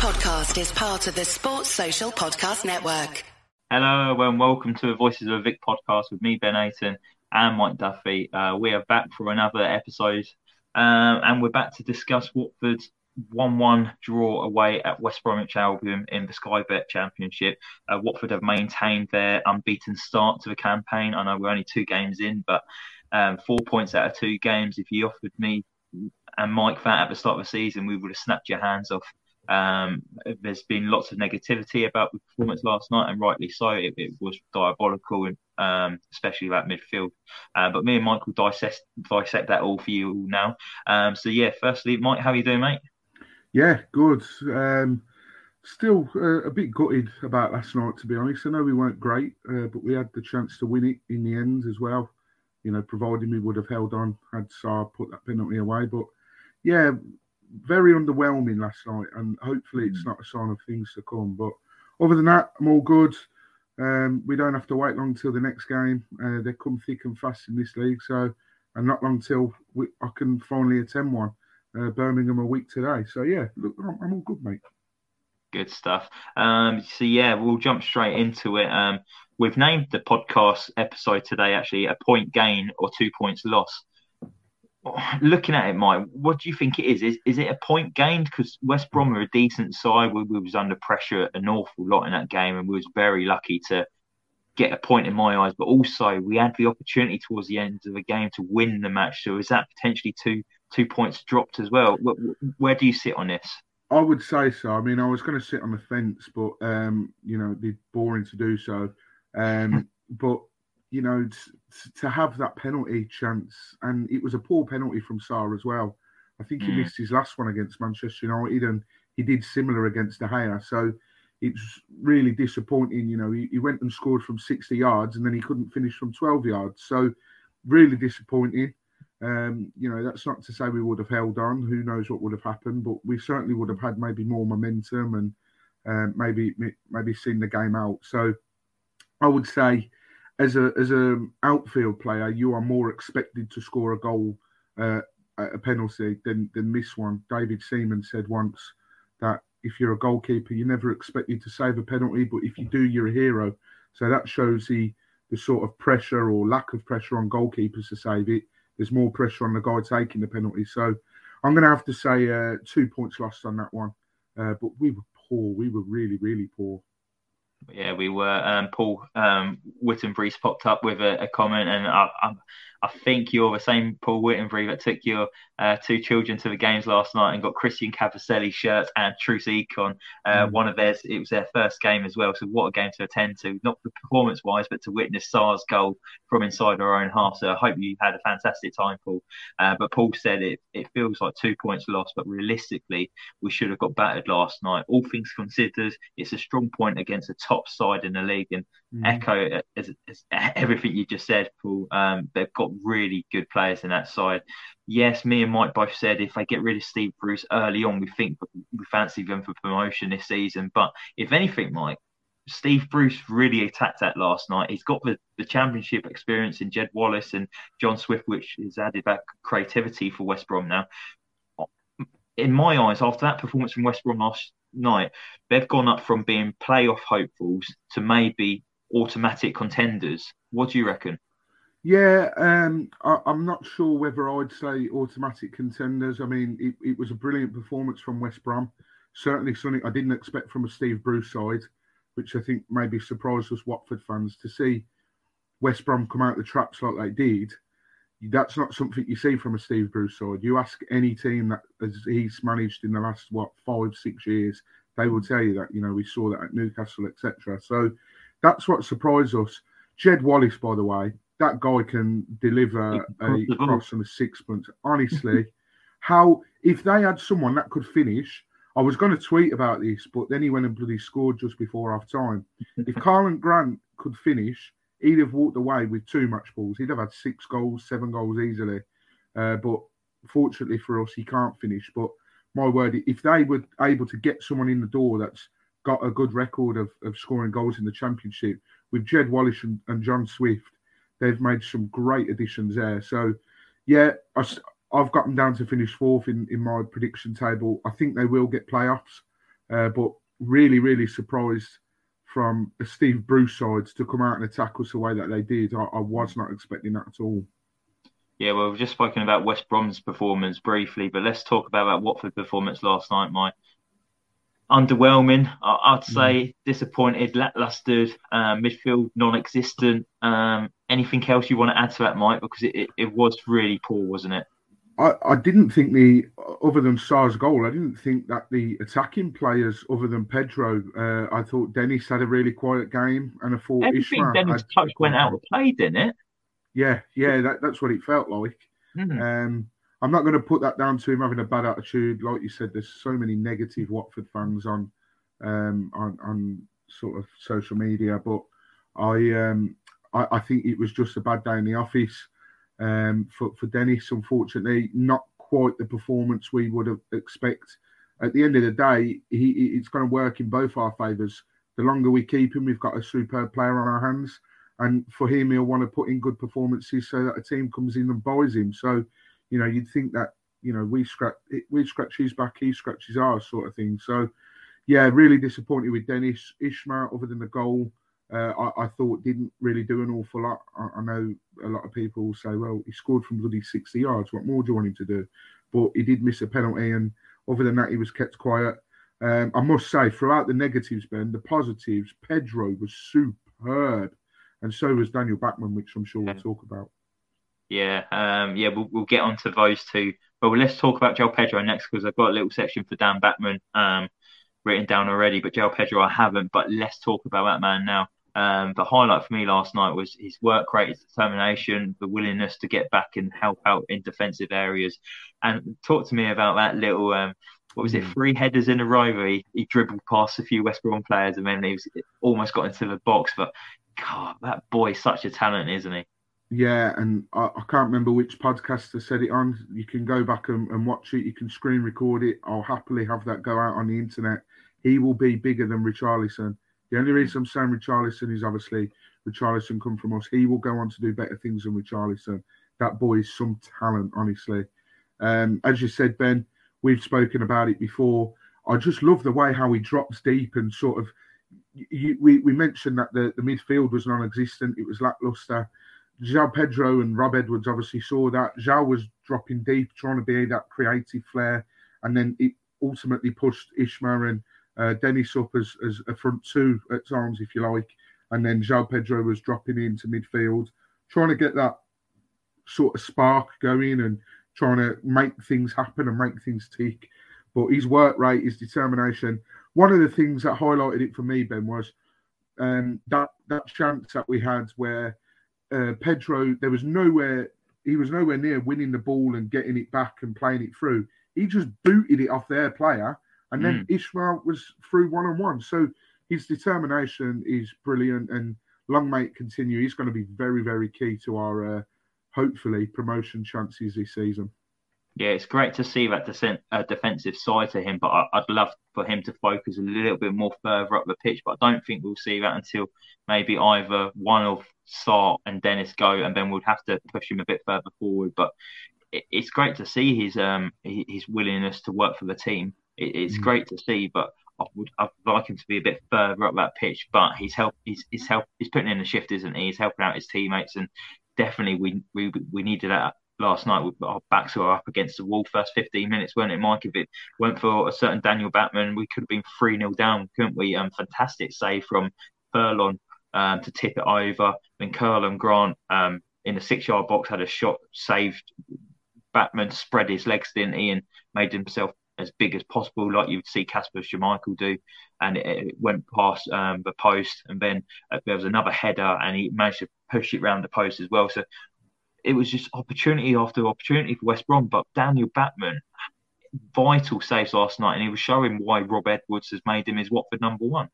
podcast is part of the Sports Social Podcast Network. Hello and welcome to the Voices of the Vic podcast with me, Ben Aiton, and Mike Duffy. Uh, we are back for another episode, um, and we're back to discuss Watford's 1-1 draw away at West Bromwich Albion in the Sky Bet Championship. Uh, Watford have maintained their unbeaten start to the campaign. I know we're only two games in, but um, four points out of two games. If you offered me and Mike that at the start of the season, we would have snapped your hands off. Um, there's been lots of negativity about the performance last night, and rightly so. It, it was diabolical, and um, especially about midfield. Uh, but me and will dissect, dissect that all for you all now. Um, so yeah, firstly, Mike, how are you doing, mate? Yeah, good. Um, still uh, a bit gutted about last night, to be honest. I know we weren't great, uh, but we had the chance to win it in the end as well. You know, providing we would have held on had Sarr put that penalty away. But yeah, very underwhelming last night, and hopefully it's not a sign of things to come. But other than that, I'm all good. Um, we don't have to wait long till the next game. Uh, they come thick and fast in this league, so and not long till we, I can finally attend one. Uh, Birmingham a week today, so yeah, look, I'm, I'm all good, mate. Good stuff. Um, so yeah, we'll jump straight into it. Um, we've named the podcast episode today actually a point gain or two points lost looking at it, Mike, what do you think it is? Is, is it a point gained? Because West Brom are a decent side. We, we, was under pressure an awful lot in that game, and we was very lucky to get a point in my eyes. But also, we had the opportunity towards the end of the game to win the match. So is that potentially two two points dropped as well? Where, where do you sit on this? I would say so. I mean, I was going to sit on the fence, but um, you know, it'd be boring to do so. Um, but you know, t- to have that penalty chance, and it was a poor penalty from Sarr as well. I think he mm. missed his last one against Manchester United, and he did similar against De Gea. So it's really disappointing. You know, he, he, went and scored from 60 yards, and then he couldn't finish from 12 yards. So really disappointing. Um, you know, that's not to say we would have held on. Who knows what would have happened? But we certainly would have had maybe more momentum and um, maybe maybe seen the game out. So I would say as a as a outfield player, you are more expected to score a goal uh, a penalty than than miss one. David Seaman said once that if you're a goalkeeper, you're never expected to save a penalty, but if you do, you're a hero. So that shows the the sort of pressure or lack of pressure on goalkeepers to save it. There's more pressure on the guy taking the penalty. So I'm going to have to say uh, two points lost on that one. Uh, but we were poor. We were really, really poor yeah, we were. Um, Paul um, Whittenbury's popped up with a, a comment, and I, I, I, think you're the same Paul Whittenbury that took your uh, two children to the games last night and got Christian Kabasele shirts and Troost-Ekong. Uh, mm. One of theirs, it was their first game as well. So what a game to attend to, not for performance wise, but to witness Sarr's goal from inside our own half. So I hope you had a fantastic time, Paul. Uh, but Paul said it, it feels like two points lost, but realistically, we should have got battered last night. All things considered, it's a strong point against a top side in the league. And mm. echo as, as everything you just said, Paul. Um, they've got really good players in that side yes, me and Mike both said if they get rid of Steve Bruce early on, we think we fancy them for promotion this season. But if anything, Mike, Steve Bruce really attacked that last night. He's got the, the championship experience in Jed Wallace and John Swift, which has added that creativity for West Brom now. In my eyes, after that performance from West Brom last night, they've gone up from being playoff hopefuls to maybe automatic contenders. What do you reckon? Yeah, um, I, am not sure whether I'd say automatic contenders. I mean, it, it, was a brilliant performance from West Brom. Certainly something I didn't expect from a Steve Bruce side, which I think maybe surprised us Watford fans to see West Brom come out of the traps like they did. That's not something you see from a Steve Bruce side. You ask any team that as he's managed in the last what five six years, they will tell you that. You know, we saw that at Newcastle, etc. So that's what surprised us. Jed Wallace, by the way, that guy can deliver a cross and a sixpence. Honestly, how if they had someone that could finish, I was going to tweet about this, but then he went and bloody scored just before half time. if Karlan Grant could finish, he'd have walked away with two match balls. He'd have had six goals, seven goals easily. Uh, but fortunately for us, he can't finish. But my word, if they were able to get someone in the door that's got a good record of, of scoring goals in the championship with Jed Wallace and, and John Swift, they've made some great additions there. So, yeah, I, have got them down to finish fourth in, in my prediction table. I think they will get playoffs. Uh, but really, really surprised from the Steve Bruce sides to come out and attack us the way that they did. I, I was not expecting that at all. Yeah, well, we've just spoken about West Brom's performance briefly, but let's talk about that Watford performance last night, Mike. Underwhelming, I'd say. Mm. Disappointed, lackluster, uh, midfield non-existent. Um, anything else you want to add to that, Mike? Because it, it, it was really poor, wasn't it? I, I didn't think the other than Sarr's goal, I didn't think that the attacking players other than Pedro, uh, I thought Dennis had a really quiet game, and I thought Everything Ismaël Dennis had, touched went out of play, didn't it? Yeah, yeah, that, that's what it felt like. Mm-hmm. Um, I'm not going to put that down to him having a bad attitude. Like you said, there's so many negative Watford fans on um, on, on sort of social media, but I, um, I, I think it was just a bad day in the office um, for for Dennis. Unfortunately, not quite the performance we would have expect. At the end of the day, he, it's going to work in both our favours. The longer we keep him, we've got a superb player on our hands. And for him, he'll want to put in good performances so that a team comes in and buys him. So, you know, you'd think that you know we scratch we scratch his back, he scratches ours, sort of thing. So, yeah, really disappointed with Dennis Ishmael, Other than the goal, uh, I, I, thought didn't really do an awful lot. I, I, know a lot of people say, well, he scored from bloody 60 yards. What more do you want him to do? But he did miss a penalty, and other than that, he was kept quiet. Um, I must say, throughout the negatives, Ben, the positives, Pedro was superb and so was Daniel Bachmann, which I'm sure we'll talk about. Yeah, um, yeah, we'll, we'll get on to those two. But let's talk about João Pedro next because I've got a little section for Dan Bachmann um, written down already, but João Pedro I haven't. But let's talk about that man now. Um, the highlight for me last night was his work rate, his determination, the willingness to get back and help out in defensive areas. And talk to me about that little, um, what was it, hmm. three headers in a row he, he dribbled past a few West Brom players and then he was almost got into the box. But God, that boy's such a talent, isn't he? Yeah, and I, I, can't remember which podcaster said it on. You can go back and, and, watch it. You can screen record it. I'll happily have that go out on the internet. He will be bigger than Richarlison. The only reason I'm saying Richarlison is obviously Richarlison come from us. He will go on to do better things than Richarlison. That boy is some talent, honestly. Um, as you said, Ben, we've spoken about it before. I just love the way how he drops deep and sort of you, we, we mentioned that the, the midfield was non-existent. It was lackluster. João Pedro and Rob Edwards obviously saw that. João was dropping deep, trying to be that creative flair, and then it ultimately pushed Ismaël and uh, Dennis up as, as a front two at times, if you like. And then João Pedro was dropping into midfield, trying to get that sort of spark going and trying to make things happen and make things tick. But his work rate, his determination, one of the things that highlighted it for me, Ben, was um, that that chance that we had where uh, Pedro there was nowhere he was nowhere near winning the ball and getting it back and playing it through. He just booted it off their player, and then mm. Ismaël was through one on one. So his determination is brilliant, and long may it continue. He's going to be very, very key to our uh, hopefully promotion chances this season. Yeah, it's great to see that descent, uh, defensive side to him, but I, would love for him to focus a little bit more further up the pitch. But I don't think we'll see that until maybe either one of Sarr and Dennis go, and then we'll have to push him a bit further forward. But it, it's great to see his um his willingness to work for the team. It, it's mm. great to see, but I would I'd like him to be a bit further up that pitch. But he's help he's he's help he's putting in the shift, isn't he? He's helping out his teammates, and definitely we we we needed that last night with our backs were up against the wall first 15 minutes, weren't it, Mike? If it went for a certain Daniel Bachmann, we could have been 3 0 down, couldn't we? Um, fantastic save from Furlong um, to tip it over. Then and Grant um, in the six yard box had a shot saved. Bachmann spread his legs, didn't he, and made himself as big as possible, like you'd see Kasper Schmeichel do, and it, it went past um, the post. And then uh, there was another header, and he managed to push it round the post as well. So it was just opportunity after opportunity for West Brom. But Daniel Bachmann, vital saves last night, and he was showing why Rob Edwards has made him his Watford number one.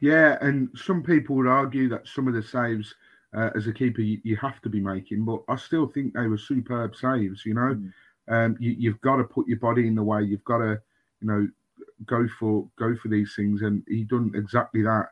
Yeah, and some people would argue that some of the saves uh, as a keeper you, you, have to be making, but I still think they were superb saves. You know, mm. Um, you, have got to put your body in the way. You've got to, you know, go for go for these things, and he done exactly that.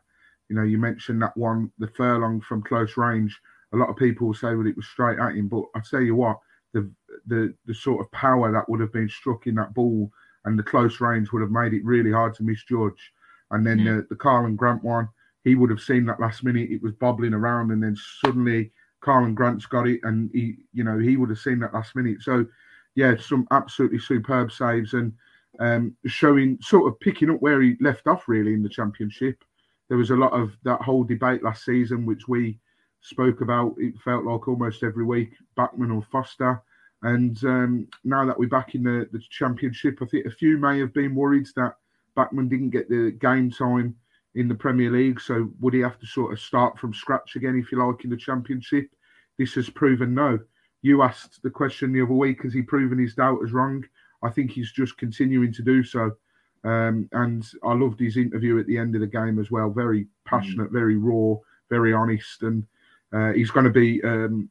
You know, you mentioned that one, the Furlong from close range a lot of people will say, well, it was straight at him. But I tell you what, the the the sort of power that would have been struck in that ball and the close range would have made it really hard to misjudge. And then the, the and Grant one, he would have seen that last minute it was bobbling around, and then suddenly Karlan Grant's got it, and he, you know, he would have seen that last minute. So, yeah, some absolutely superb saves and um, showing sort of picking up where he left off really in the championship. There was a lot of that whole debate last season, which we spoke about. It felt like almost every week, Bachmann or Foster. And um, now that we're back in the, the championship, I think a few may have been worried that Bachmann didn't get the game time in the Premier League. So would he have to sort of start from scratch again, if you like, in the Championship? This has proven no. You asked the question the other week: Has he proven his doubters wrong? I think he's just continuing to do so. Um, and I loved his interview at the end of the game as well. Very passionate, mm. very raw, very honest, and uh, he's going to be um,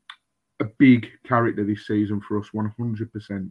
a big character this season for us, one hundred percent.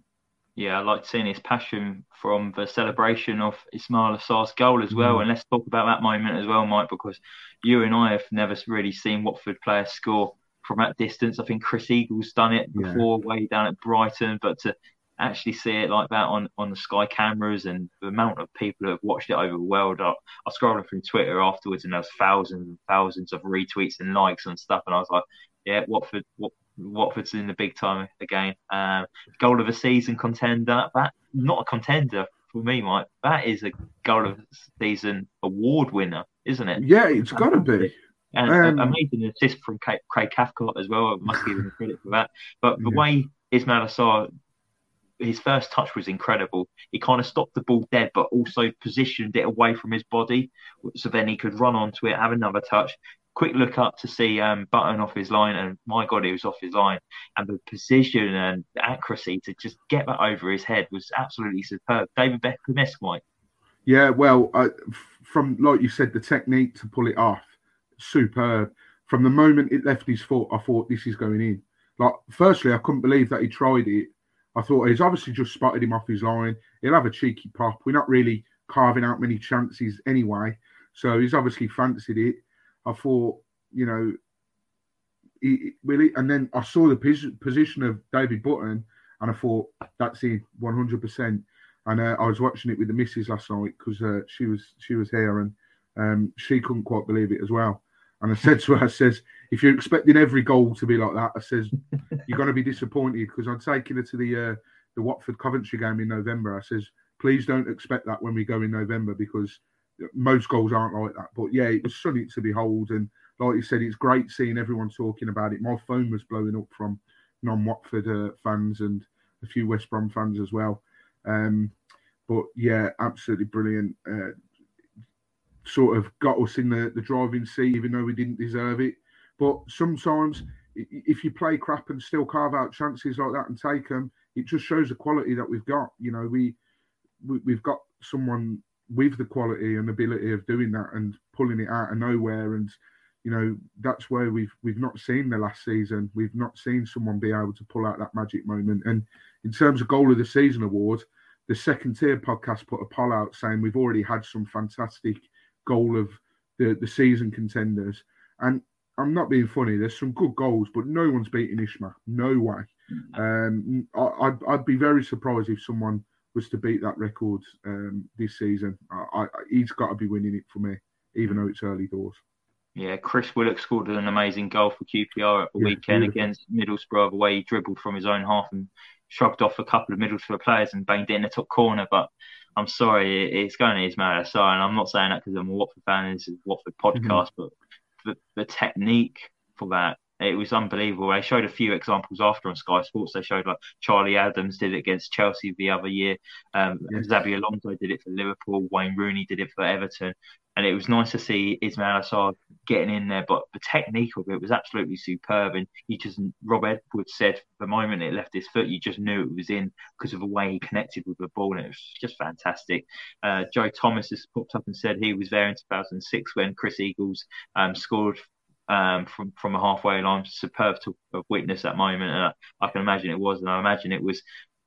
Yeah, I like seeing his passion from the celebration of Ismaila Sarr's goal as well. Mm. And let's talk about that moment as well, Mike, because you and I have never really seen Watford players score from that distance. I think Chris Eagles done it before, yeah. way down at Brighton, but to actually see it like that on, on the Sky cameras and the amount of people who have watched it over the world. I, I scrolled through Twitter afterwards and there was thousands and thousands of retweets and likes and stuff. And I was like, yeah, Watford, what, Watford's in the big time again. Um, goal of the season contender. That not a contender for me, Mike. That is a goal of the season award winner, isn't it? Yeah, it's got to be. And um, amazing assist from Craig Cathcart as well. I must give him credit for that. But the yeah. way Ismaila Sarr, his first touch was incredible. He kind of stopped the ball dead, but also positioned it away from his body, so then he could run onto it, have another touch, quick look up to see um, Button off his line, and my God, he was off his line. And the precision and accuracy to just get that over his head was absolutely superb. David Beckham esque, Mike. Yeah, well, uh, from like you said, the technique to pull it off, superb. From the moment it left his foot, I thought this is going in. Like, firstly, I couldn't believe that he tried it. I thought he's obviously just spotted him off his line. He'll have a cheeky pop. We're not really carving out many chances anyway, so he's obviously fancied it. I thought, you know, he, really, and then I saw the position of David Button, and I thought that's in 100%. And uh, I was watching it with the missus last night because uh, she was she was here, and um, she couldn't quite believe it as well. And I said to her, I says, if you're expecting every goal to be like that, I says, you're going to be disappointed because I'm taking her to the uh, the Watford Coventry game in November. I says, please don't expect that when we go in November because most goals aren't like that. But yeah, it was something to behold. And like you said, it's great seeing everyone talking about it. My phone was blowing up from non Watford uh, fans and a few West Brom fans as well. Um, but yeah, absolutely brilliant. Uh, sort of got us in the, the driving seat, even though we didn't deserve it. But sometimes, if you play crap and still carve out chances like that and take them, it just shows the quality that we've got. You know, we, we we've got someone with the quality and ability of doing that and pulling it out of nowhere and you know that's where we've we've not seen the last season we've not seen someone be able to pull out that magic moment and in terms of goal of the season award the second tier podcast put a poll out saying we've already had some fantastic goal of the the season contenders and I'm not being funny. There's some good goals, but no one's beating Isma. No way. Mm. Um, I, I'd, I'd be very surprised if someone was to beat that record um, this season, I, I, he's got to be winning it for me, even though it's early doors. Yeah, Chris Willock scored an amazing goal for QPR at the yeah, weekend beautiful. against Middlesbrough, the way he dribbled from his own half and shrugged off a couple of Middlesbrough players and banged it in the top corner. But I'm sorry, it's going to Ismaila Sarr, and I'm not saying that because I'm a Watford fan. This is Watford mm-hmm. podcast, mm-hmm. but the, the technique for that it was unbelievable. They showed a few examples after on Sky Sports. They showed like Charlie Adams did it against Chelsea the other year. Um, yes. Xabi Alonso did it for Liverpool. Wayne Rooney did it for Everton. And it was nice to see Ismaila Sarr getting in there. But the technique of it was absolutely superb. And you just, Rob Edwards said the moment it left his foot, you just knew it was in because of the way he connected with the ball. And it was just fantastic. Uh, Joe Thomas has popped up and said he was there in 2006 when Chris Eagles um, scored um, from from a halfway line. Superb to witness that moment, and I, I, can imagine it was, and I imagine it was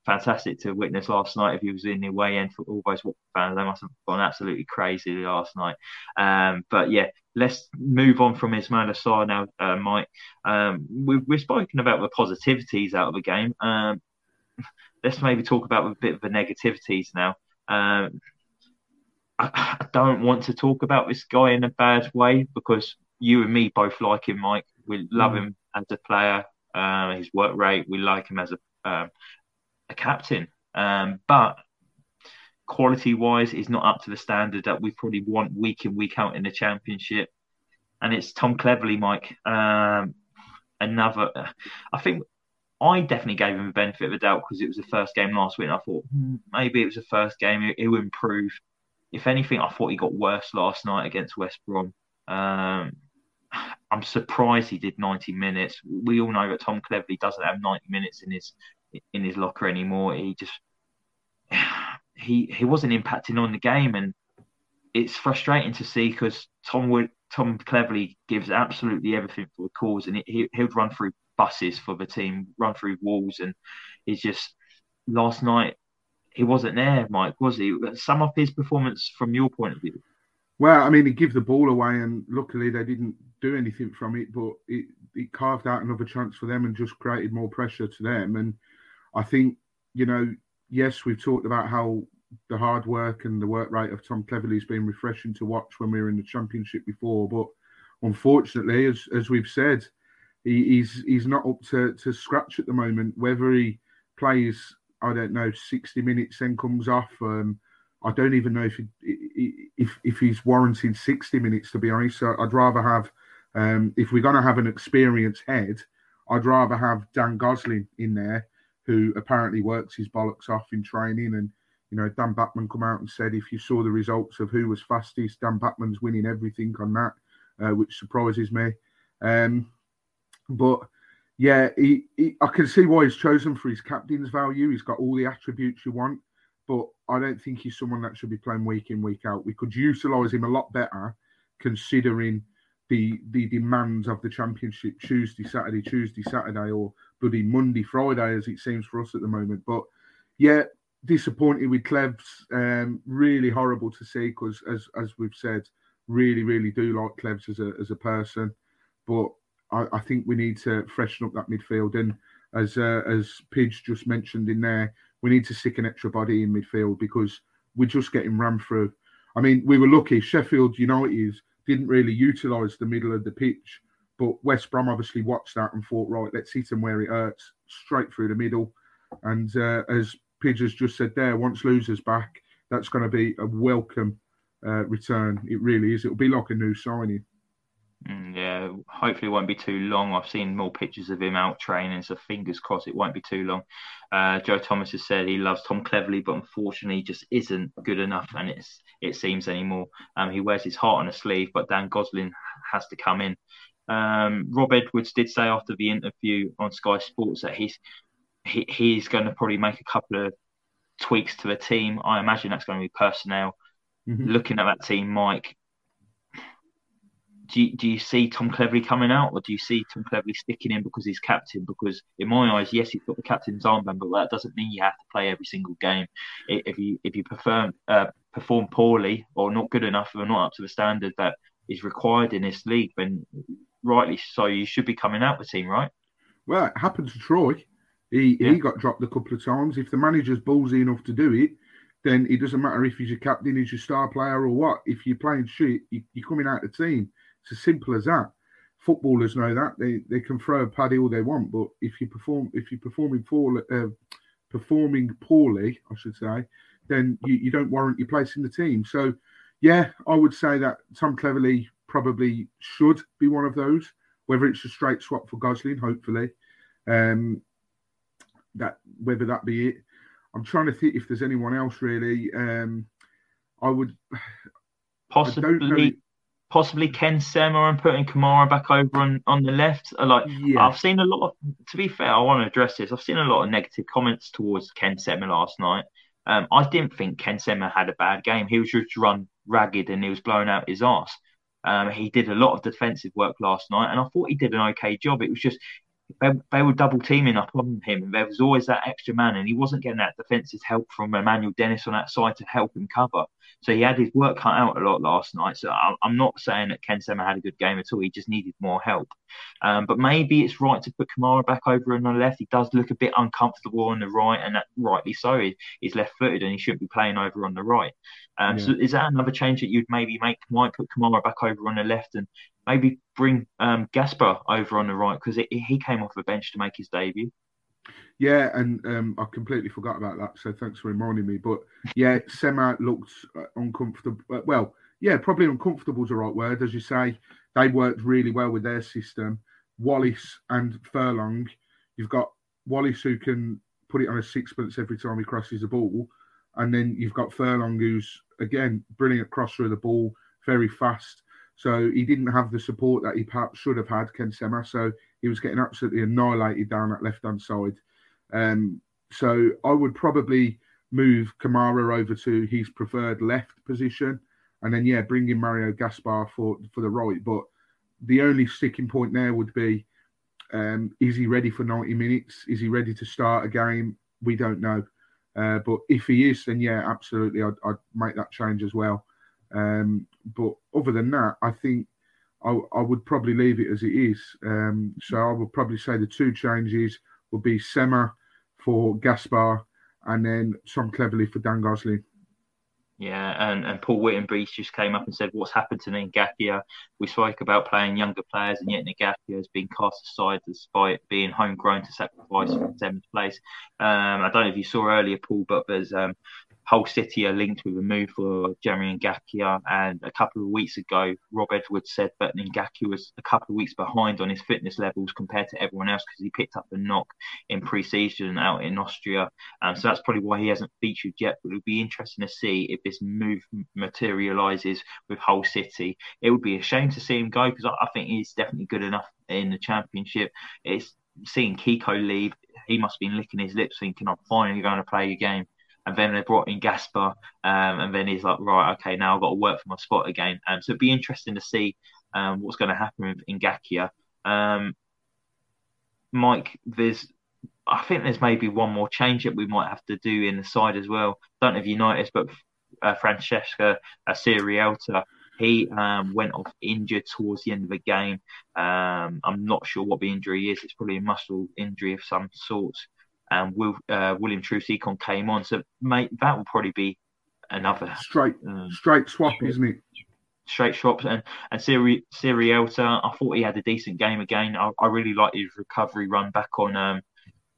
fantastic to witness last night. If he was in the way end for all those fans, they must have gone absolutely crazy last night. Um, but yeah, let's move on from Ismaila Sarr now, uh, Mike. Um, we've, we've spoken about the positivities out of the game. Um, let's maybe talk about a bit of the negativities now. Um, I, I, don't want to talk about this guy in a bad way because you and me both like him, Mike. We love mm. him as a player, uh, his work rate. We like him as a um, a captain, um, but quality wise, is not up to the standard that we probably want week in week out in the championship. And it's Tom Cleverley, Mike. Um, another, I think I definitely gave him the benefit of the doubt because it was the first game last week. And I thought hmm, maybe it was the first game, it, will improve. If anything, I thought he got worse last night against West Brom. Um, I'm surprised he did 90 minutes. We all know that Tom Cleverley doesn't have 90 minutes in his in his locker anymore. He just he he wasn't impacting on the game, and it's frustrating to see because Tom would Tom Cleverley gives absolutely everything for the cause, and he he'll run through buses for the team, run through walls, and he's just last night he wasn't there, Mike, was he? Sum up his performance from your point of view. Well, I mean, he gave the ball away, and luckily they didn't do anything from it, but it, it carved out another chance for them and just created more pressure to them. And I think, you know, yes, we've talked about how the hard work and the work rate of Tom Cleverley has been refreshing to watch when we were in the championship before, but unfortunately, as as we've said, he, he's he's not up to, to scratch at the moment. Whether he plays, I don't know, sixty minutes then comes off. Um, I don't even know if he, if if he's warranted sixty minutes. To be honest, so I'd rather have um, if we're going to have an experienced head, I'd rather have Dan Gosling in there who apparently works his bollocks off in training. And, you know, Dan Bachmann come out and said if you saw the results of who was fastest, Dan Bachmann's winning everything on that, uh, which surprises me. Um, but yeah, he, he, I can see why he's chosen for his captain's value. He's got all the attributes you want, but I don't think he's someone that should be playing week in, week out. We could utilise him a lot better considering the the demands of the championship Tuesday, Saturday, Tuesday, Saturday, or bloody Monday, Friday, as it seems for us at the moment. But yeah, disappointed with Clevs. Um, really horrible to see because, as as we've said, really, really do like Clevs as a as a person. But I, I think we need to freshen up that midfield. And as uh, as Pidge just mentioned in there, we need to stick an extra body in midfield because we're just getting rammed through. I mean, we were lucky. Sheffield United didn't really utilise the middle of the pitch but West Brom obviously watched that and thought, right, let's hit him where it hurts, straight through the middle. And uh, as has just said there, once Louza's back, that's going to be a welcome uh, return. It really is. It'll be like a new signing. Mm, yeah, hopefully it won't be too long. I've seen more pictures of him out training, so fingers crossed it won't be too long. Uh, Joe Thomas has said he loves Tom Cleverley, but unfortunately just isn't good enough, and it's it seems anymore. Um, he wears his heart on a sleeve, but Dan Gosling has to come in. Um, Rob Edwards did say after the interview on Sky Sports that he's he, he's going to probably make a couple of tweaks to the team. I imagine that's going to be personnel. Mm-hmm. Looking at that team, Mike, do you, do you see Tom Cleverley coming out, or do you see Tom Cleverley sticking in because he's captain? Because in my eyes, yes, he's got the captain's armband, but that doesn't mean you have to play every single game. If you if you perform uh, perform poorly or not good enough or not up to the standard that is required in this league, then rightly so, you should be coming out the team, right? Well, it happened to Troy. He yeah. he got dropped a couple of times. If the manager's ballsy enough to do it, then it doesn't matter if he's your captain, he's your star player, or what. If you're playing shit, you, are coming out of the team. It's as simple as that. Footballers know that they, they can throw a paddy all they want, but if you perform if you're performing poorly, uh, performing poorly, I should say, then you, you don't warrant your place in the team. So, yeah, I would say that Tom Cleverley probably should be one of those. Whether it's a straight swap for Gosling, hopefully, um, that whether that be it. I'm trying to think if there's anyone else really. Um, I would possibly possibly Ken Sema and putting Kamara back over on, on the left. Like yeah. I've seen a lot of. To be fair, I want to address this. I've seen a lot of negative comments towards Ken Sema last night. Um, I didn't think Ken Sema had a bad game. He was just run ragged and he was blowing out his ass. Um, he did a lot of defensive work last night, and I thought he did an okay job. It was just they, they were double teaming up on him, and there was always that extra man, and he wasn't getting that defensive help from Emmanuel Dennis on that side to help him cover. So he had his work cut out a lot last night. So I'm not saying that Ken Sema had a good game at all. He just needed more help. Um, but maybe it's right to put Kamara back over on the left. He does look a bit uncomfortable on the right, and that, rightly so. He, he's left footed and he shouldn't be playing over on the right. Um, yeah. So is that another change that you'd maybe make? Might put Kamara back over on the left and maybe bring um, Gaspar over on the right because he came off the bench to make his debut. Yeah, and um, I completely forgot about that. So thanks for reminding me. But yeah, Sema looked uh, uncomfortable. Uh, well, yeah, probably uncomfortable is the right word. As you say, they worked really well with their system. Wallace and Furlong, you've got Wallace who can put it on a sixpence every time he crosses the ball. And then you've got Furlong, who's again brilliant crosser of the ball, very fast. So he didn't have the support that he perhaps should have had, Ken Sema. So he was getting absolutely annihilated down that left hand side. Um, so I would probably move Kamara over to his preferred left position, and then yeah, bring in Mario Gaspar for for the right. But the only sticking point there would be: um, is he ready for ninety minutes? Is he ready to start a game? We don't know. Uh, but if he is, then yeah, absolutely, I'd, I'd make that change as well. Um, but other than that, I think I, I, would probably leave it as it is. Um, so I would probably say the two changes would be Sema for Gaspar and then Tom Cleverley for Dan Gosling. Yeah, and, and Paul Whittenbreeze just came up and said, What's happened to Ngakia? We spoke about playing younger players, and yet Ngakia has been cast aside despite being homegrown to sacrifice for seventh place. Um, I don't know if you saw earlier, Paul, but there's um, Hull City are linked with a move for Jeremy Ngakia, and a couple of weeks ago, Rob Edwards said that Ngakia was a couple of weeks behind on his fitness levels compared to everyone else because he picked up a knock in pre-season out in Austria, um, so that's probably why he hasn't featured yet. But it would be interesting to see if this move materialises with Hull City. It would be a shame to see him go because I, I think he's definitely good enough in the Championship. It's seeing Kiko leave. He must have been licking his lips, thinking, "I'm finally going to play a game." And then they brought in Gaspar, um, and then he's like, right, okay, now I've got to work for my spot again. Um, so it'd be interesting to see um, what's going to happen with Ngakia. Um, Mike, there's, I think there's maybe one more change that we might have to do in the side as well. Don't know if you noticed, but uh, Francisco uh, Sierralta, he um, went off injured towards the end of the game. Um, I'm not sure what the injury is. It's probably a muscle injury of some sort and Will, uh, William Troost-Ekong came on. So, mate, that will probably be another straight um, straight swap, straight, isn't it? Straight swaps and and Siri Sierralta, I thought he had a decent game again. I, I really liked his recovery run back on um,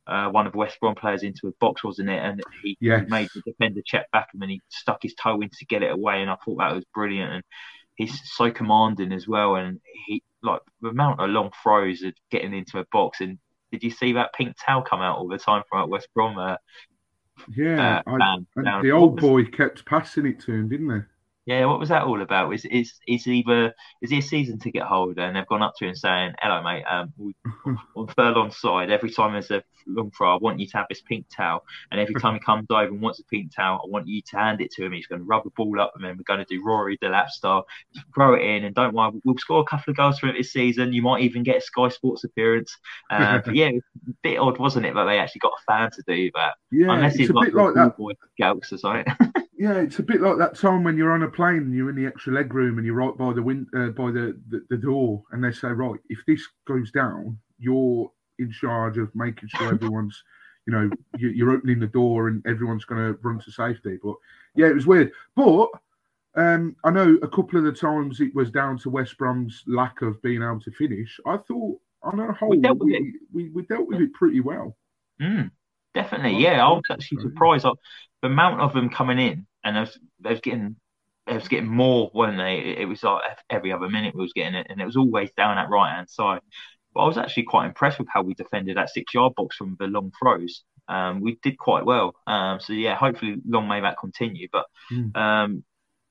uh, one of West Brom players into a box, wasn't it? And he, yes. made the defender check back him and he stuck his toe in to get it away. And I thought that was brilliant. And he's so commanding as well. And he like the amount of long throws of getting into a box and did you see that pink towel come out all the time from West Brom? Uh, yeah, uh, I, the old boy kept passing it to him, didn't they? Yeah, what was that all about? Is is is either is he a season ticket holder and they've gone up to him saying, "Hello, mate, um, on Furlong's side, every time there's a long throw, I want you to have this pink towel, and every time he comes over and wants a pink towel, I want you to hand it to him. He's going to rub the ball up, and then we're going to do Rory Delap style, throw it in, and don't worry, we'll score a couple of goals from it this season. You might even get a Sky Sports appearance. Uh, but yeah, a bit odd, wasn't it, that they actually got a fan to do that? Yeah, unless he's like, like that. boy Gals or something. Yeah, it's a bit like that time when you're on a plane and you're in the extra leg room and you're right by the win- uh, by the, the, the door, and they say, right, if this goes down, you're in charge of making sure everyone's, you know, you, are opening the door and everyone's going to run to safety. But yeah, it was weird. But um, I know a couple of the times it was down to West Brom's lack of being able to finish. I thought on a whole, we dealt with, we, it. We, we dealt with it pretty well. Mm, definitely, yeah. I was actually surprised. the amount of them coming in and I was, I was getting it was getting more, wasn't they? It was like every other minute we was getting it, and it was always down that right hand side. But I was actually quite impressed with how we defended that six yard box from the long throws. Um, we did quite well. Um, so yeah, hopefully long may that continue. But mm. um,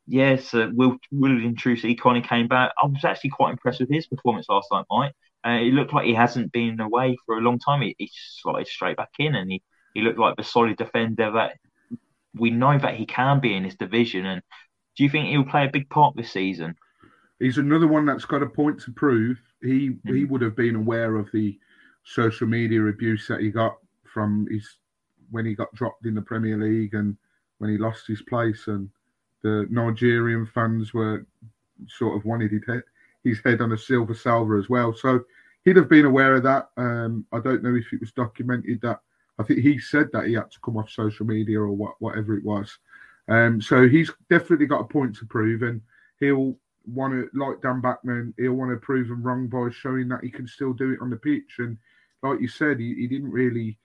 yes, uh, Will William Troost-Ekong came back. I was actually quite impressed with his performance last night, Mike. Uh, it looked like he hasn't been away for a long time. He, he slotted straight back in, and he, he looked like the solid defender that we know that he can be in this division. And do you think he'll play a big part this season? He's another one that's got a point to prove. He mm-hmm. he would have been aware of the social media abuse that he got from his when he got dropped in the Premier League and when he lost his place and the Nigerian fans were sort of wanted his head, his head on a silver salver as well. So he'd have been aware of that. Um, I don't know if it was documented that. I think he said that he had to come off social media or what, whatever it was. Um, so he's definitely got a point to prove, and he'll want to, like Dan Bachmann, he'll want to prove him wrong by showing that he can still do it on the pitch. And like you said, he, he didn't really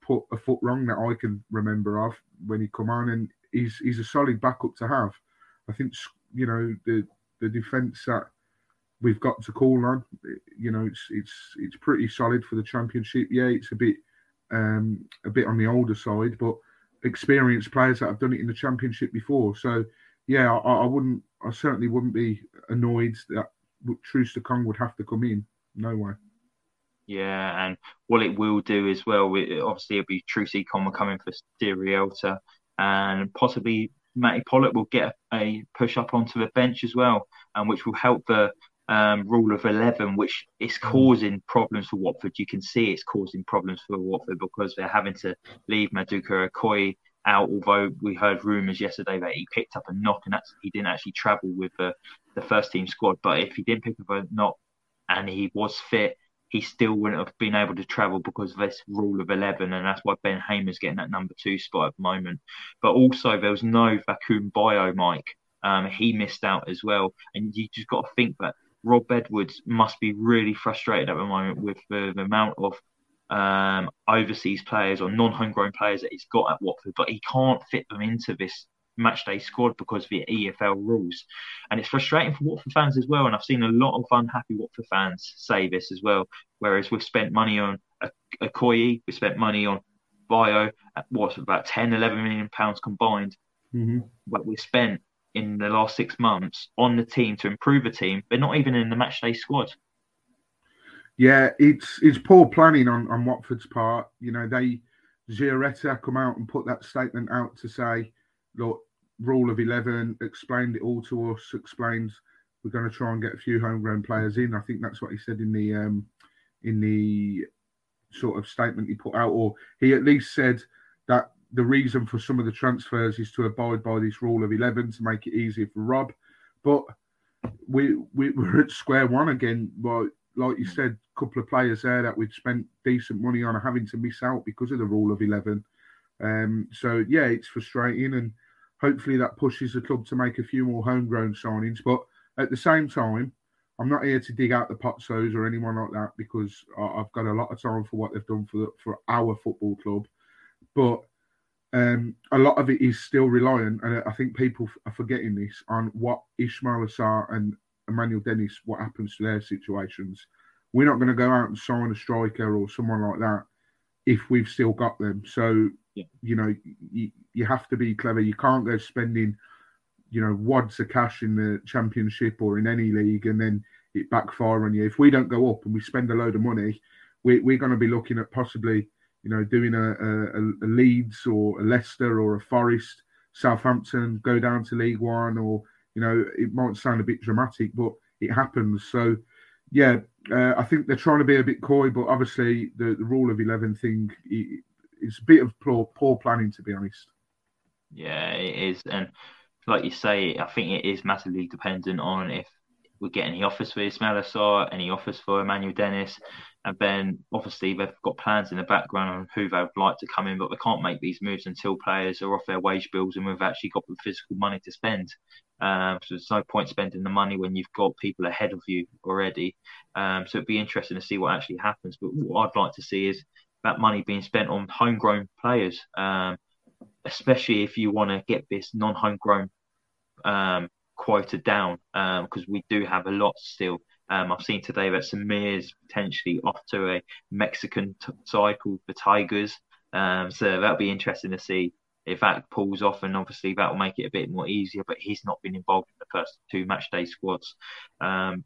put a foot wrong that I can remember of when he come on, and he's he's a solid backup to have. I think you know the the defence that we've got to call on, you know, it's it's it's pretty solid for the championship. Yeah, it's a bit um, a bit on the older side, but experienced players that have done it in the championship before. So yeah, I, I wouldn't, I certainly wouldn't be annoyed that Troost-Ekong would have to come in. No way. Yeah, and what it will do as well, obviously it'll be Troost-Ekong coming for Sierralta, and possibly Matty Pollock will get a push up onto the bench as well, and which will help the um, rule of 11, which is hmm. causing problems for Watford. You can see it's causing problems for Watford because they're having to leave Maduka Okoye out, although we heard rumours yesterday that he picked up a knock and that's, he didn't actually travel with the, the first team squad. But if he didn't pick up a knock and he was fit, he still wouldn't have been able to travel because of this rule of 11. And that's why Ben Hamer's getting that number two spot at the moment. But also, there was no Vakoun Bayo, Mike. Um, he missed out as well. And you just got to think that Rob Edwards must be really frustrated at the moment with the, the amount of um, overseas players or non-homegrown players that he's got at Watford, but he can't fit them into this matchday squad because of the EFL rules. And it's frustrating for Watford fans as well. And I've seen a lot of unhappy Watford fans say this as well. Whereas we've spent money on a, Okoye, we spent money on Bayo, at what's about 10, 11 million pounds combined. Mm-hmm. What we spent in the last six months on the team to improve the team, but not even in the matchday squad. Yeah, it's it's poor planning on, on Watford's part. You know, they Giaretta come out and put that statement out to say, look, rule of eleven, explained it all to us, explained we're going to try and get a few homegrown players in. I think that's what he said in the um, in the sort of statement he put out, or he at least said that the reason for some of the transfers is to abide by this rule of 11 to make it easier for Rob. But we, we, we're at square one again. But like you said, a couple of players there that we'd spent decent money on are having to miss out because of the rule of 11. Um, so, yeah, it's frustrating. And hopefully that pushes the club to make a few more homegrown signings. But at the same time, I'm not here to dig out the Pozzos or anyone like that because I've got a lot of time for what they've done for the, for our football club. But um, a lot of it is still reliant, and I think people are forgetting this on what Ismaila Sarr and Emmanuel Dennis, what happens to their situations. We're not going to go out and sign a striker or someone like that if we've still got them. So, yeah. you know, you, you have to be clever. You can't go spending, you know, wads of cash in the championship or in any league and then it backfire on you. If we don't go up and we spend a load of money, we, we're going to be looking at possibly you know, doing a, a, a, Leeds or a Leicester or a Forest, Southampton, go down to League One, or you know, it might sound a bit dramatic, but it happens. So, yeah, uh, I think they're trying to be a bit coy, but obviously the, the rule of eleven thing is a bit of poor, poor planning, to be honest. Yeah, it is, and like you say, I think it is massively dependent on if we get any offers for Ismaila Sarr, any offers for Emmanuel Dennis, and then obviously they've got plans in the background on who they would like to come in, but they can't make these moves until players are off their wage bills and we've actually got the physical money to spend. Um, so there's no point spending the money when you've got people ahead of you already. Um, so it'd be interesting to see what actually happens. But what I'd like to see is that money being spent on homegrown players, um, especially if you want to get this non-homegrown um, quota down, because um, we do have a lot still. Um, I've seen today that Samir's potentially off to a Mexican t- side called the Tigers. Um, so that'll be interesting to see if that pulls off, and obviously that will make it a bit more easier. But he's not been involved in the first two match day squads. Um,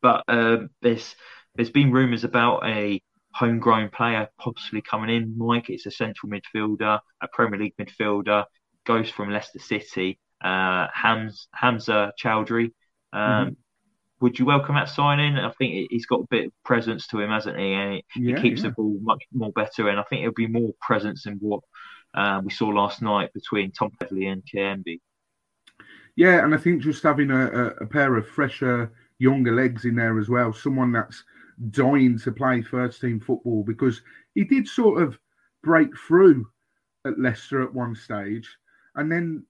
but uh, there's there's been rumours about a homegrown player possibly coming in. Mike, it's a central midfielder, a Premier League midfielder, goes from Leicester City. Uh, Hamza Choudhury. Um, mm-hmm would you welcome that signing? I think he's got a bit of presence to him, hasn't he? And he, yeah, keeps yeah. the ball much more better. And I think it'll be more presence than what uh, we saw last night between Tom Pedley and KMB. Yeah, and I think just having a, a, a pair of fresher, younger legs in there as well, someone that's dying to play first team football because he did sort of break through at Leicester at one stage, and then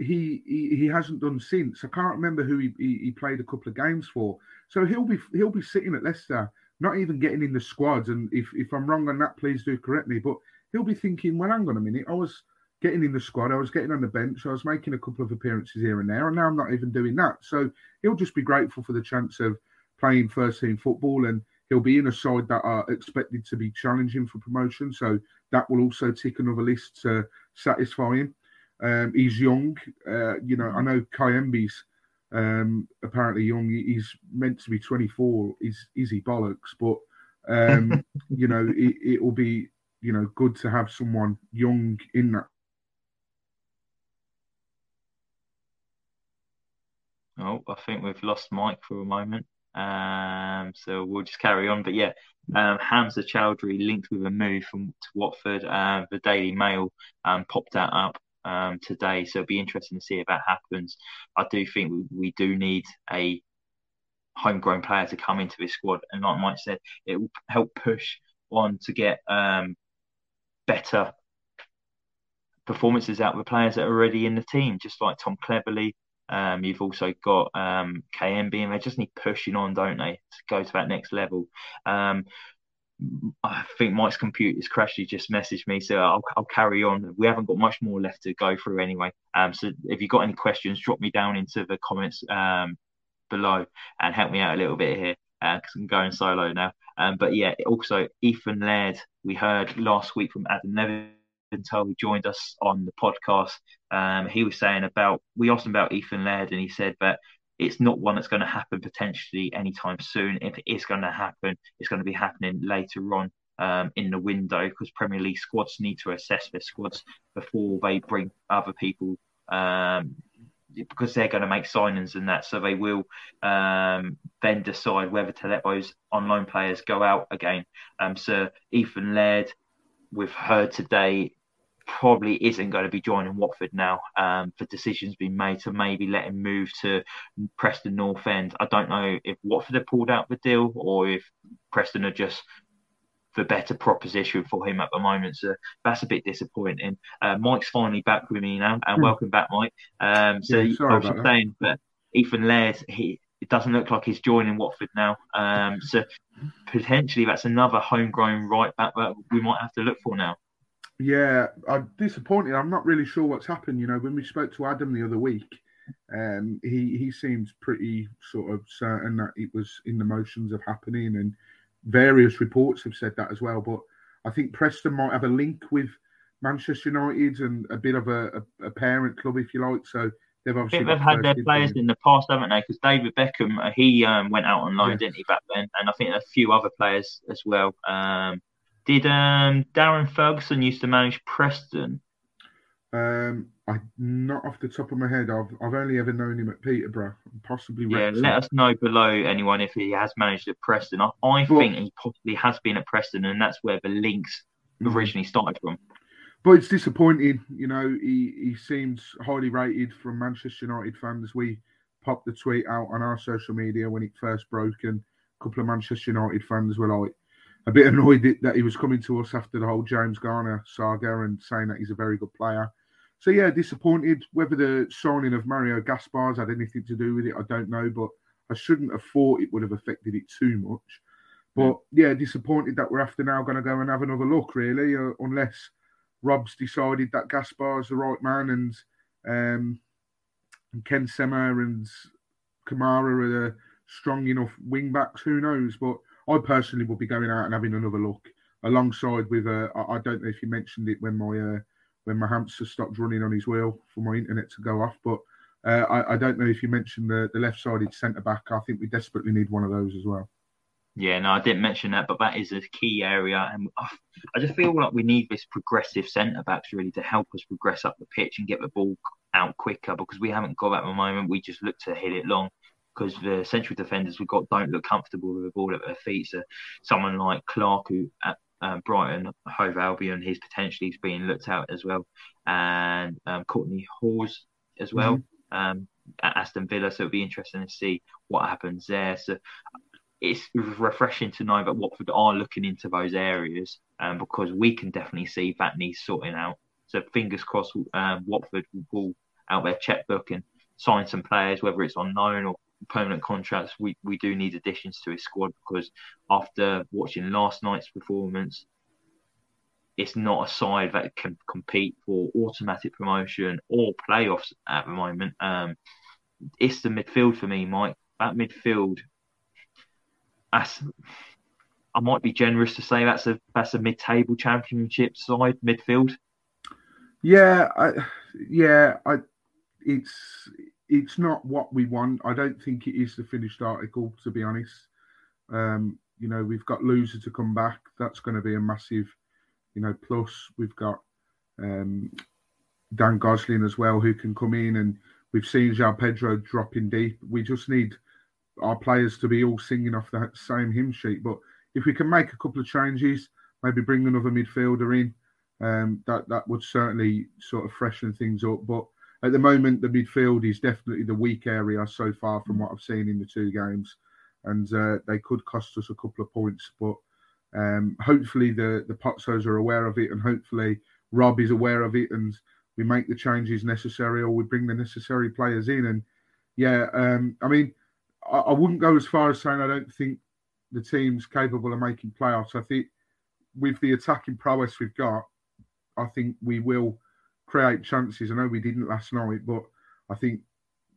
he he, hasn't done since. I can't remember who he, he, he played a couple of games for. So he'll be he'll be sitting at Leicester, not even getting in the squad. And if, if I'm wrong on that, please do correct me. But he'll be thinking, well, hang on a minute, I was getting in the squad, I was getting on the bench, I was making a couple of appearances here and there, and now I'm not even doing that. So he'll just be grateful for the chance of playing first team football and he'll be in a side that are expected to be challenging for promotion. So that will also tick another list to satisfy him. Um, he's young. Uh, you know, I know Kayembe's um, apparently young. He's meant to be 24. Is is he bollocks? But um, you know, it, it will be you know good to have someone young in that Oh, I think we've lost Mike for a moment. Um, so we'll just carry on. But yeah, um, Hamza Choudhury linked with a move from to Watford. Uh, the Daily Mail um, popped that up um, today, so it'll be interesting to see if that happens. I do think we, we do need a homegrown player to come into this squad, and like Mike said, it will help push on to get um, better performances out of the players that are already in the team, just like Tom Cleverley, um, you've also got um, Kayembe, and they just need pushing on, don't they, to go to that next level. Um, I think Mike's computer's crashed. He just messaged me, so I'll, I'll, carry on. We haven't got much more left to go through anyway. Um, so if you've got any questions, drop me down into the comments um, below and help me out a little bit here because uh, I'm going solo now. Um, but yeah, also Ethan Laird, we heard last week from Adam Neville until he joined us on the podcast. Um, he was saying about we asked him about Ethan Laird, and he said that it's not one that's going to happen potentially anytime soon. If it is going to happen, it's going to be happening later on um, in the window because Premier League squads need to assess their squads before they bring other people. Um, because they're going to make signings and that, so they will um, then decide whether to let those on loan players go out again. Um, so Ethan Laird, we've heard today probably isn't going to be joining Watford now um, for decisions being made to maybe let him move to Preston North End. I don't know if Watford have pulled out the deal or if Preston are just the better proposition for him at the moment. So that's a bit disappointing. Uh, Mike's finally back with me now, and hmm. welcome back, Mike. Um, so yeah, I was saying that Ethan Laird, he it doesn't look like he's joining Watford now. Um, so potentially that's another homegrown right back that we might have to look for now. Yeah, I'm disappointed. I'm not really sure what's happened. You know, when we spoke to Adam the other week, um, he he seems pretty sort of certain that it was in the motions of happening, and various reports have said that as well. But I think Preston might have a link with Manchester United and a bit of a, a, a parent club, if you like. So they've obviously they've had their players in the past, haven't they? Because David Beckham, uh, he um, went out on loan, yes. didn't he, back then? And I think a few other players as well. Um, did um, Darren Ferguson used to manage Preston? Um, I not off the top of my head. I've I've only ever known him at Peterborough, possibly. Yeah, Wrexham. let us know below anyone if he has managed at Preston. I, I but, think he possibly has been at Preston, and that's where the links mm. originally started from. But it's disappointing. You know, he he seems highly rated from Manchester United fans. We popped the tweet out on our social media when it first broke, and a couple of Manchester United fans were like, a bit annoyed that he was coming to us after the whole James Garner saga and saying that he's a very good player. So yeah, disappointed. Whether the signing of Mario Gaspars had anything to do with it, I don't know. But I shouldn't have thought it would have affected it too much. But yeah, disappointed that we're after now going to go and have another look, really, uh, unless Rob's decided that Gaspar's the right man and um, Ken Sema and Kamara are the strong enough wing backs. Who knows? But I personally will be going out and having another look alongside with. Uh, I, I don't know if you mentioned it when my uh, when my hamster stopped running on his wheel for my internet to go off, but uh, I, I, don't know if you mentioned the, the left-sided centre back. I think we desperately need one of those as well. Yeah, no, I didn't mention that, but that is a key area, and I just feel like we need this progressive centre backs really to help us progress up the pitch and get the ball out quicker because we haven't got that at the moment. We just look to hit it long because the central defenders we've got don't look comfortable with the ball at their feet. So someone like Clark, who at um, Brighton, Hove Albion, he's potentially being looked at as well, and um, Kortney Hause as well. Mm-hmm. Um, at Aston Villa. So it'll be interesting to see what happens there. So it's refreshing to know that Watford are looking into those areas um, because we can definitely see that needs sorting out. So fingers crossed, um, Watford will pull out their checkbook and sign some players, whether it's on loan or permanent contracts. We we do need additions to his squad because after watching last night's performance, it's not a side that can compete for automatic promotion or playoffs at the moment. Um, it's the midfield for me, Mike. That midfield that's I might be generous to say that's a that's a mid-table championship side midfield. Yeah, I, yeah, I, it's it's not what we want. I don't think it is the finished article, to be honest. Um, you know, we've got Louza to come back. That's going to be a massive, you know, plus. We've got um, Dan Gosling as well, who can come in, and we've seen João Pedro dropping deep. We just need our players to be all singing off that same hymn sheet. But if we can make a couple of changes, maybe bring another midfielder in, um, that that would certainly sort of freshen things up. But at the moment, the midfield is definitely the weak area so far from what I've seen in the two games, and uh, they could cost us a couple of points. But um, hopefully, the the Pozzos are aware of it, and hopefully Rob is aware of it, and we make the changes necessary, or we bring the necessary players in. And yeah, um, I mean, I, I wouldn't go as far as saying I don't think the team's capable of making playoffs. I think with the attacking prowess we've got, I think we will create chances. I know we didn't last night, but I think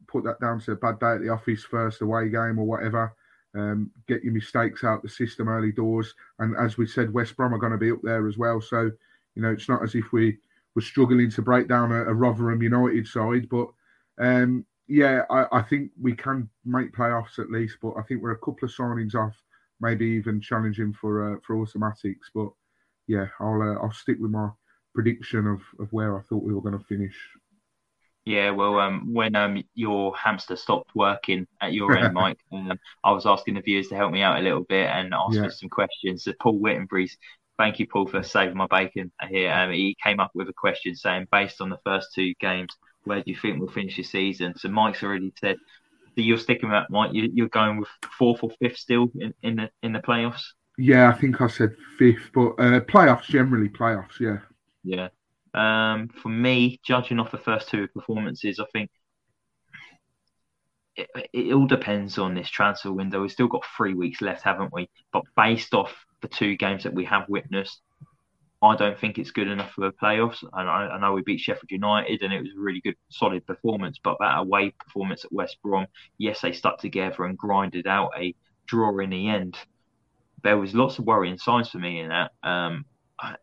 put that down to a bad day at the office, first away game or whatever. Um, get your mistakes out the system early doors, and as we said, West Brom are going to be up there as well. So, you know, it's not as if we were struggling to break down a, a Rotherham United side, but um, yeah, I, I, think we can make playoffs at least, but I think we're a couple of signings off, maybe even challenging for uh, for automatics. But yeah, I'll uh, I'll stick with my prediction of, of where I thought we were going to finish. Yeah, well, um, when um your hamster stopped working at your end, Mike, um, I was asking the viewers to help me out a little bit and ask yeah. some questions. So Paul Whittenbury's, thank you, Paul, for saving my bacon here. Um, he came up with a question saying, based on the first two games, where do you think we'll finish the season? So Mike's already said that you're sticking with that, Mike. You, are going with fourth or fifth still in, in the in the playoffs. Yeah, I think I said fifth, but uh, playoffs generally playoffs. Yeah. Yeah. Um, for me, judging off the first two performances, I think it, it, all depends on this transfer window. We've still got three weeks left, haven't we? But based off the two games that we have witnessed, I don't think it's good enough for the playoffs. And I, I, know we beat Sheffield United and it was a really good, solid performance. But that away performance at West Brom, yes, they stuck together and grinded out a draw in the end. There was lots of worrying signs for me in that. Um,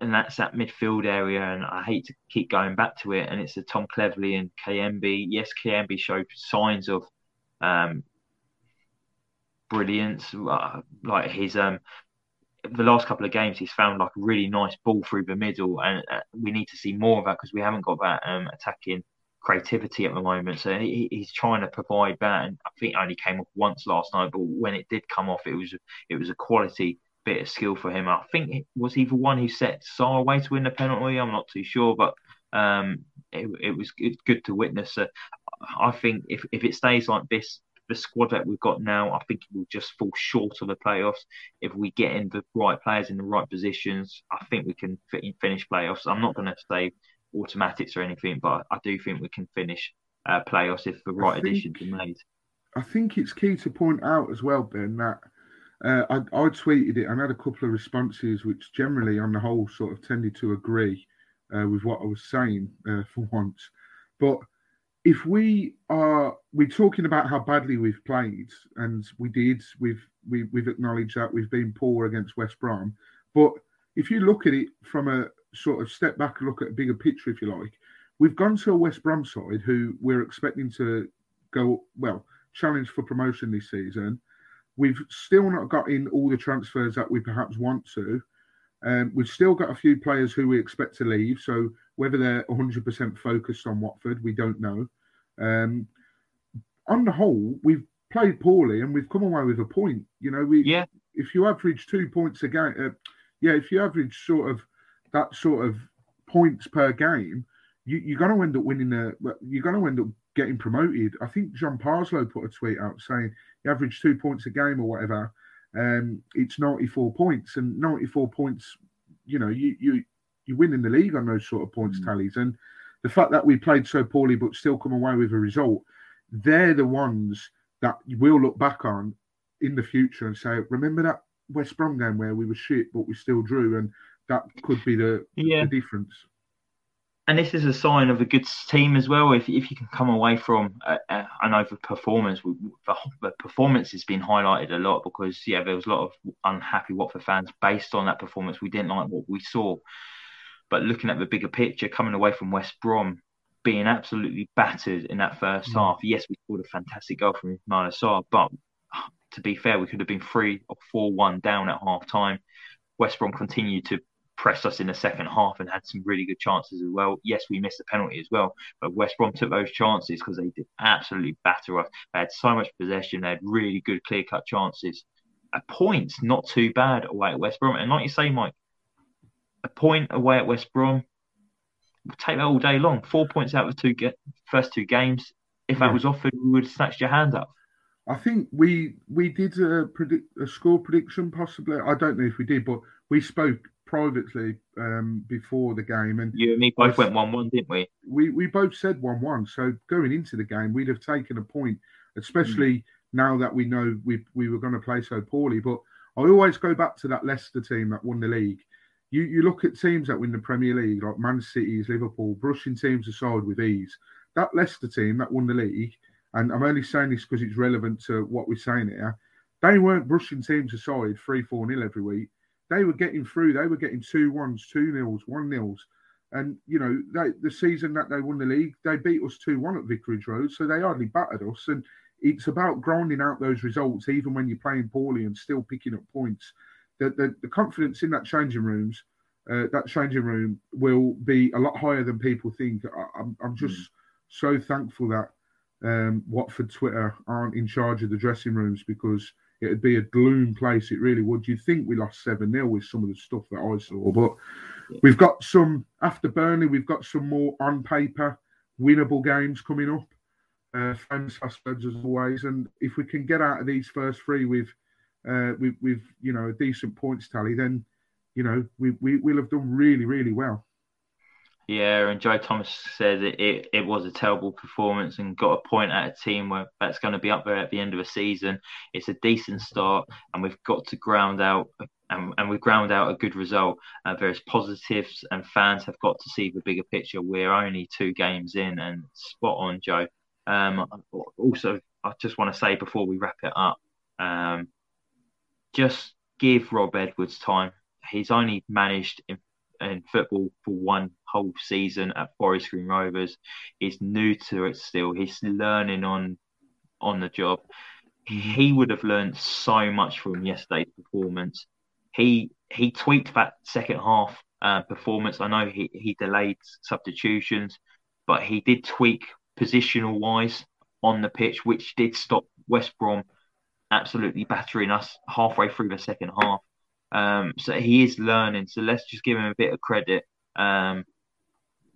and that's that midfield area. And I hate to keep going back to it. And it's the Tom Cleverley and Kayembe. Yes, Kayembe showed signs of um, brilliance, uh, like his um, the last couple of games, he's found like a really nice ball through the middle, and uh, we need to see more of that because we haven't got that um, attacking creativity at the moment. So he, he's trying to provide that, and I think it only came off once last night, but when it did come off, it was it was a quality bit of skill for him. I think it was he the one who set Sarr away to win the penalty. I'm not too sure, but um, it, it was good, good to witness. Uh, I think if if it stays like this the squad that we've got now, I think it will just fall short of the playoffs. If we get in the right players in the right positions, I think we can finish playoffs. I'm not going to say automatics or anything, but I do think we can finish uh, playoffs if the right think, additions are made. I think it's key to point out as well, Ben, that uh, I, I tweeted it and had a couple of responses which generally, on the whole, sort of tended to agree uh, with what I was saying uh, for once. But if we are we're talking about how badly we've played, and we did, we've we, we've acknowledged that we've been poor against West Brom. But if you look at it from a sort of step back and look at a bigger picture, if you like, we've gone to a West Brom side who we're expecting to go well challenge for promotion this season. We've still not got in all the transfers that we perhaps want to. Um, we've still got a few players who we expect to leave. So whether they're 100% focused on Watford, we don't know. Um, on the whole, we've played poorly and we've come away with a point. You know, we yeah. If you average two points a game, uh, yeah, if you average sort of that sort of points per game, you, you're going to end up winning the. You're going to end up getting promoted. I think John Parslow put a tweet out saying he averaged two points a game or whatever. Um, it's 94 points, and 94 points, you know, you you you win in the league on those sort of points mm. tallies. And the fact that we played so poorly but still come away with a result, they're the ones that we'll look back on in the future and say, remember that West Brom game where we were shit but we still drew, and that could be the, yeah. the difference and this is a sign of a good team as well. If, if you can come away from, uh, I know the performance, the performance has been highlighted a lot because yeah, there was a lot of unhappy Watford fans based on that performance. We didn't like what we saw, but looking at the bigger picture, coming away from West Brom, being absolutely battered in that first mm. half. Yes, we scored a fantastic goal from Ismaila Sarr, but to be fair, we could have been three or four one down at half time. West Brom continued to pressed us in the second half and had some really good chances as well. Yes, we missed the penalty as well, but West Brom took those chances because they did absolutely batter us. They had so much possession, they had really good clear cut chances. A point, not too bad away at West Brom. And like you say, Mike, a point away at West Brom, we'll take that all day long. Four points out of the two get, first two games. If yeah. that was offered, we would have snatched your hand up. I think we we did a, predict, a score prediction possibly. I don't know if we did, but we spoke privately um, before the game, and you and me both went one-one, didn't we? We we both said one-one. So going into the game, we'd have taken a point, especially mm. now that we know we we were going to play so poorly. But I always go back to that Leicester team that won the league. You you look at teams that win the Premier League, like Man City's, Liverpool, brushing teams aside with ease. That Leicester team that won the league, and I'm only saying this because it's relevant to what we're saying here. They weren't brushing teams aside three, four nil every week they were getting through. They were getting two ones, two nils, one nils. And, you know, they, the season that they won the league, they beat us 2 1 at Vicarage Road. So they hardly battered us. And it's about grinding out those results, even when you're playing poorly and still picking up points. The, the, the confidence in that changing rooms, uh, that changing room will be a lot higher than people think. I, am I'm, I'm just mm. so thankful that um, Watford Twitter aren't in charge of the dressing rooms because it'd be a gloom place. It really would. You'd think we lost 7 0 with some of the stuff that I saw. But we've got some, after Burnley, we've got some more on paper winnable games coming up. Uh, fans as always. And if we can get out of these first three with, uh, with, with you know, a decent points tally, then, you know, we, we, we'll have done really, really well. Yeah, and Joe Thomas said it, it, it, was a terrible performance and got a point at a team where that's going to be up there at the end of a season. It's a decent start, and we've got to ground out and, and we've ground out a good result. Uh, there's positives, and fans have got to see the bigger picture. We're only two games in, and spot on, Joe. Um, also, I just want to say before we wrap it up, um, just give Rob Edwards time. He's only managed in in football for one whole season at Forest Green Rovers. He's new to it still. He's learning on on the job. He would have learned so much from yesterday's performance. He he tweaked that second half uh, performance. I know he, he delayed substitutions, but he did tweak positional wise on the pitch, which did stop West Brom absolutely battering us halfway through the second half. Um, so he is learning. So let's just give him a bit of credit. Um,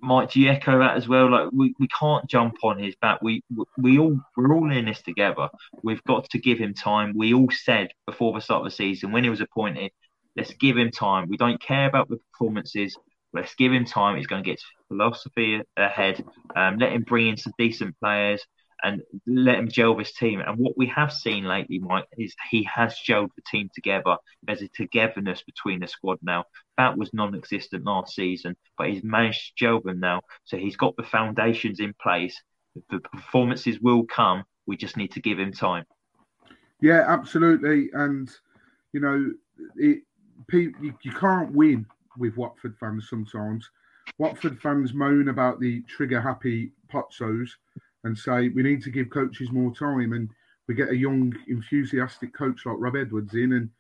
Mike, do you echo that as well? Like we, we can't jump on his back. We we all we're all in this together. We've got to give him time. We all said before the start of the season when he was appointed, let's give him time. We don't care about the performances. Let's give him time. He's going to get philosophy ahead. Um, let him bring in some decent players and let him gel his team. And what we have seen lately, Mike, is he has gelled the team together. There's a togetherness between the squad now. That was non existent last season, but he's managed to gel them now. So he's got the foundations in place. The performances will come. We just need to give him time. Yeah, absolutely. And, you know, it, you, you can't win with Watford fans sometimes. Watford fans moan about the trigger happy Pozzos and say we need to give coaches more time. And we get a young, enthusiastic coach like Rob Edwards in, and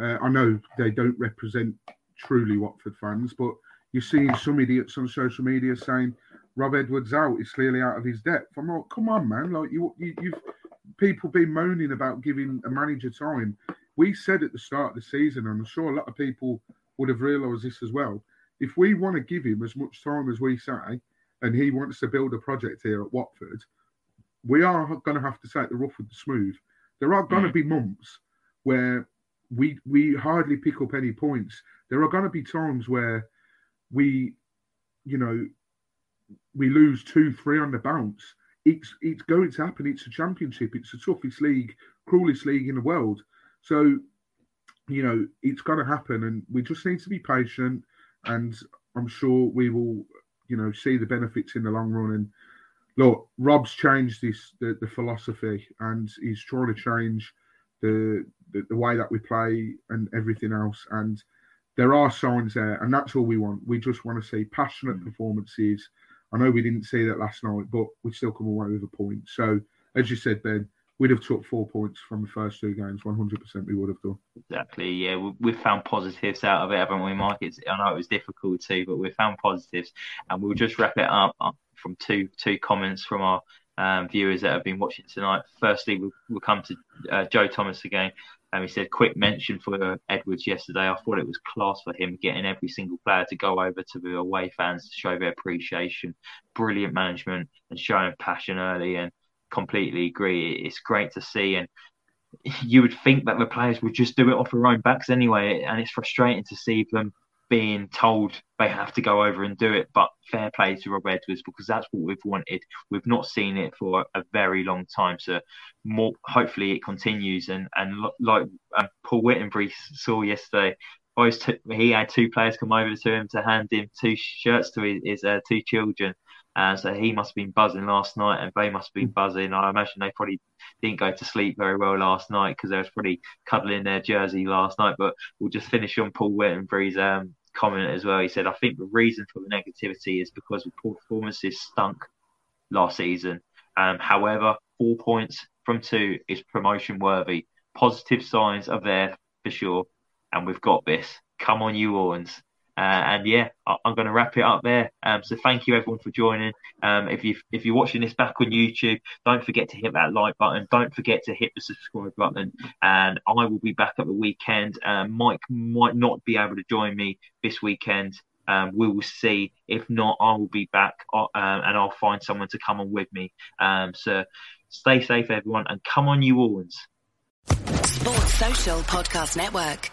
uh, I know they don't represent truly Watford fans, but you're seeing some idiots on social media saying Rob Edwards out is clearly out of his depth. I'm like, come on, man! Like you, you you've people been moaning about giving a manager time. We said at the start of the season, and I'm sure a lot of people would have realised this as well. If we want to give him as much time as we say, and he wants to build a project here at Watford, we are going to have to take the rough with the smooth. There are going to mm. be months where we we hardly pick up any points. There are going to be times where we, you know, we lose two, three on the bounce. It's it's going to happen. It's a championship. It's the toughest league, cruelest league in the world. So, you know, it's going to happen, and we just need to be patient. And I'm sure we will, you know, see the benefits in the long run. And look, Rob's changed this the, the philosophy, and he's trying to change the, the the way that we play and everything else. And there are signs there, and that's all we want. We just want to see passionate mm. performances I know we didn't see that last night, but we still come away with a point. So, as you said, Ben, we'd have took four points from the first two games. One hundred percent, we would have done. Exactly. Yeah, we, we've found positives out of it, haven't we, Mike? It's, I know it was difficult too, but we found positives, and we'll just wrap it up from two two comments from our um, viewers that have been watching tonight. Firstly, we'll, we'll come to uh, Joe Thomas again. Um, he said, quick mention for Edwards yesterday. I thought it was class for him getting every single player to go over to the away fans to show their appreciation. Brilliant management and showing passion early and completely agree. It's great to see. And you would think that the players would just do it off their own backs anyway. And it's frustrating to see them being told they have to go over and do it. But fair play to Rob Edwards because that's what we've wanted. We've not seen it for a very long time. So more, hopefully it continues. And and like um, Paul Whittenbury saw yesterday, he had two players come over to him to hand him two shirts to his, his uh, two children. And so he must have been buzzing last night, and they must have been buzzing. I imagine they probably didn't go to sleep very well last night because they was probably cuddling their jersey last night. But we'll just finish on Paul Whittenbury's um, comment as well. He said, I think the reason for the negativity is because the poor performances stunk last season. Um, however, four points from two is promotion worthy. Positive signs are there for sure. And we've got this. Come on, you Orns. Uh, and yeah, I, am going to wrap it up there. Um, so thank you everyone for joining. Um, if you if you're watching this back on YouTube, don't forget to hit that like button. Don't forget to hit the subscribe button. And I will be back at the weekend. Um, Mike might not be able to join me this weekend. Um, we will see. If not, I will be back uh, and I'll find someone to come on with me. Um, so stay safe, everyone, and come on, you Orns. Sports Social Podcast Network.